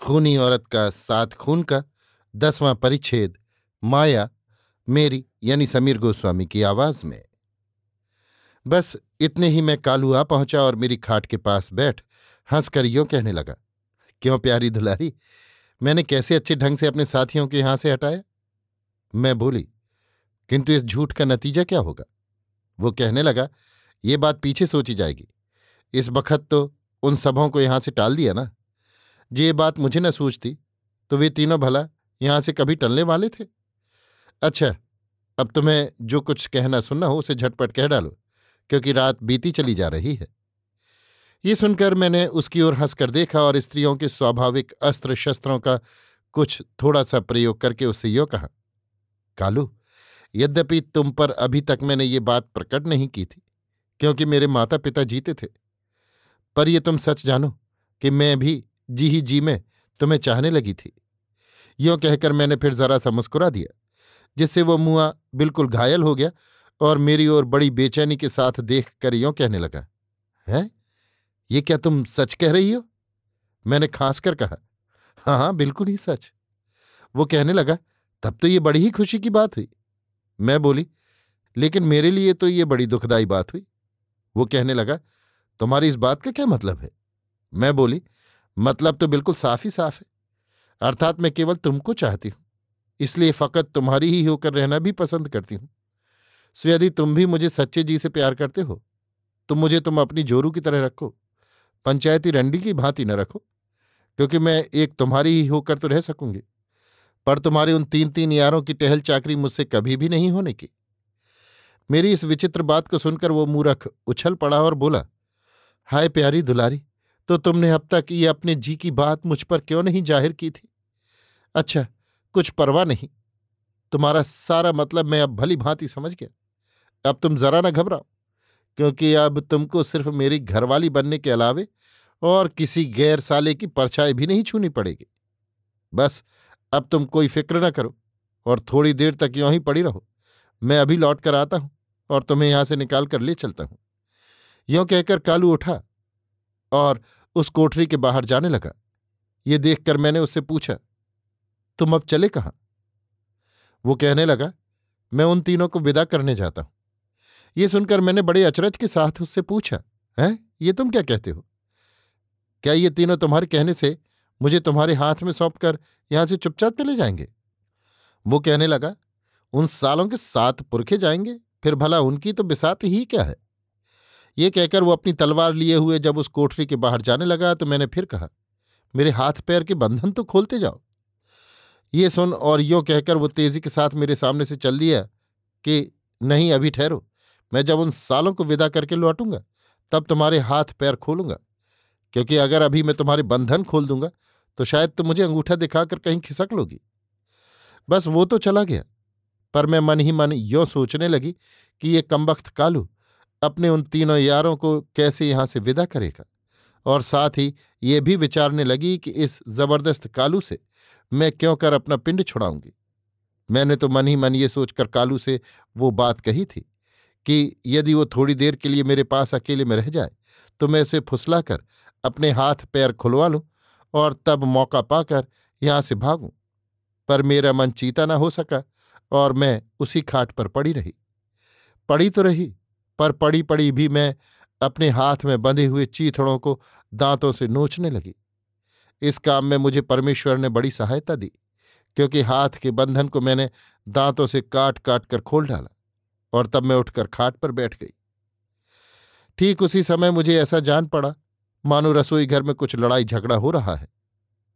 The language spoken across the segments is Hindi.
खूनी औरत का सात खून का दसवां परिच्छेद, माया, मेरी यानी समीर गोस्वामी की आवाज़ में। बस इतने ही मैं कालू आ पहुँचा और मेरी खाट के पास बैठ हंसकर यो कहने लगा, क्यों प्यारी दुलारी, मैंने कैसे अच्छे ढंग से अपने साथियों के यहाँ से हटाया? मैं बोली, किंतु इस झूठ का नतीजा क्या होगा? वो कहने लगा, ये बात पीछे सोची जाएगी, इस बखत तो उन सबों को यहाँ से टाल दिया ना? जो ये बात मुझे न सूझती तो वे तीनों भला यहाँ से कभी टलने वाले थे? अच्छा अब तुम्हें जो कुछ कहना सुनना हो उसे झटपट कह डालो, क्योंकि रात बीती चली जा रही है। ये सुनकर मैंने उसकी ओर हंसकर देखा और स्त्रियों के स्वाभाविक अस्त्र शस्त्रों का कुछ थोड़ा सा प्रयोग करके उससे यो कहा, कालू, यद्यपि तुम पर अभी तक मैंने ये बात प्रकट नहीं की थी, क्योंकि मेरे माता पिता जीते थे, पर यह तुम सच जानो कि मैं भी जी ही जी में तुम्हें चाहने लगी थी। यों कहकर मैंने फिर जरा सा मुस्कुरा दिया, जिससे वो मुआ बिल्कुल घायल हो गया और मेरी ओर बड़ी बेचैनी के साथ देख कर यों कहने लगा, है? ये क्या तुम सच कह रही हो? मैंने खांस कर कहा हाँ हाँ बिल्कुल ही सच। वो कहने लगा, तब तो ये बड़ी ही खुशी की बात हुई। मैं बोली, लेकिन मेरे लिए तो ये बड़ी दुखदाई बात हुई। वो कहने लगा, तुम्हारी इस बात का क्या मतलब है? मैं बोली मतलब तो बिल्कुल साफ़ ही साफ़ है। अर्थात मैं केवल तुमको चाहती हूँ, इसलिए फकत तुम्हारी ही होकर रहना भी पसंद करती हूँ। सो यदि तुम भी मुझे सच्चे जी से प्यार करते हो। तो मुझे तुम अपनी जोरू की तरह रखो। पंचायती रंडी की भांति न रखो, क्योंकि मैं एक तुम्हारी ही होकर तो रह सकूँगी। पर तुम्हारे उन तीन तीन यारों की टहल चाकरी मुझसे कभी भी नहीं होने की। मेरी इस विचित्र बात को सुनकर वो मूरख उछल पड़ा और बोला, हाय प्यारी दुलारी तो तुमने अब तक ये अपने जी की बात मुझ पर क्यों नहीं ज़ाहिर की थी? अच्छा कुछ परवाह नहीं। तुम्हारा सारा मतलब मैं अब भली भांति समझ गया। अब तुम जरा ना घबराओ, क्योंकि अब तुमको सिर्फ़ मेरी घरवाली बनने के अलावे और किसी गैर साले की परछाई भी नहीं छूनी पड़ेगी। बस, अब तुम कोई फ़िक्र न करो और थोड़ी देर तक यों ही पड़ी रहो। मैं अभी लौट कर आता हूँ और तुम्हें यहाँ से निकाल कर ले चलता हूँ। यों कहकर कालू उठा और उस कोठरी के बाहर जाने लगा। ये देखकर मैंने उससे पूछा, तुम अब चले कहाँ? वो कहने लगा, मैं उन तीनों को विदा करने जाता हूँ। ये सुनकर मैंने बड़े अचरज के साथ उससे पूछा, है, ये तुम क्या कहते हो? क्या ये तीनों तुम्हारे कहने से मुझे तुम्हारे हाथ में सौंप कर यहाँ से चुपचाप चले जाएँगे? वो कहने लगा, उन सालों के सात पुरखे जाएँगे, फिर भला उनकी तो बिसात ही क्या है? ये कहकर वो अपनी तलवार लिए हुए जब उस कोठरी के बाहर जाने लगा तो मैंने फिर कहा, मेरे हाथ पैर के बंधन तो खोलते जाओ। ये सुन और यो कहकर वो तेज़ी के साथ मेरे सामने से चल दिया कि नहीं, अभी ठहरो, मैं जब उन सालों को विदा करके लौटूँगा, तब तुम्हारे हाथ पैर खोलूँगा, क्योंकि अगर अभी मैं तुम्हारे बंधन खोल दूँगा तो शायद तुम मुझे अंगूठा दिखाकर कहीं खिसक लोगी। बस वो तो चला गया, पर मैं मन ही मन यों सोचने लगी कि ये कमबख्त कालू अपने उन तीनों यारों को कैसे यहाँ से विदा करेगा? और साथ ही ये भी विचारने लगी कि इस ज़बरदस्त कालू से मैं क्यों कर अपना पिंड छुड़ाऊँगी? मैंने तो मन ही मन ये सोचकर कालू से वो बात कही थी कि यदि वो थोड़ी देर के लिए मेरे पास अकेले में रह जाए तो मैं उसे फुसलाकर अपने हाथ पैर खुलवा लूँ और तब मौका पाकर यहाँ से भागूं। पर मेरा मन चीता ना हो सका और मैं उसी खाट पर पड़ी रही। पड़ी तो रही पर पड़ी पड़ी भी मैं अपने हाथ में बंधे हुए चीथड़ों को दांतों से नोचने लगी। इस काम में मुझे परमेश्वर ने बड़ी सहायता दी, क्योंकि हाथ के बंधन को मैंने दांतों से काट काट कर खोल डाला और तब मैं उठकर खाट पर बैठ गई। ठीक उसी समय मुझे ऐसा जान पड़ा, मानो रसोई घर में कुछ लड़ाई झगड़ा हो रहा है।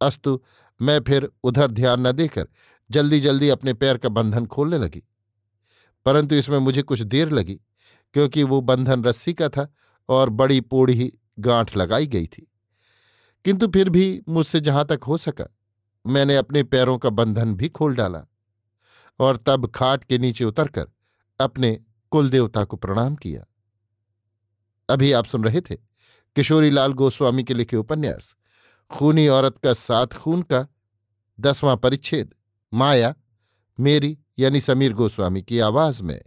अस्तु, मैं फिर उधर ध्यान न देकर जल्दी जल्दी अपने पैर का बंधन खोलने लगी। परंतु इसमें मुझे कुछ देर लगी। क्योंकि वो बंधन रस्सी का था और बड़ी पोड़ी गांठ लगाई गई थी। किंतु फिर भी मुझसे जहाँ तक हो सका, मैंने अपने पैरों का बंधन भी खोल डाला और तब खाट के नीचे उतरकर अपने कुलदेवता को प्रणाम किया। अभी आप सुन रहे थे किशोरी लाल गोस्वामी के लिखे उपन्यास, खूनी औरत का सात खून का दसवां परिच्छेद, माया, मेरी यानी समीर गोस्वामी की आवाज़ में।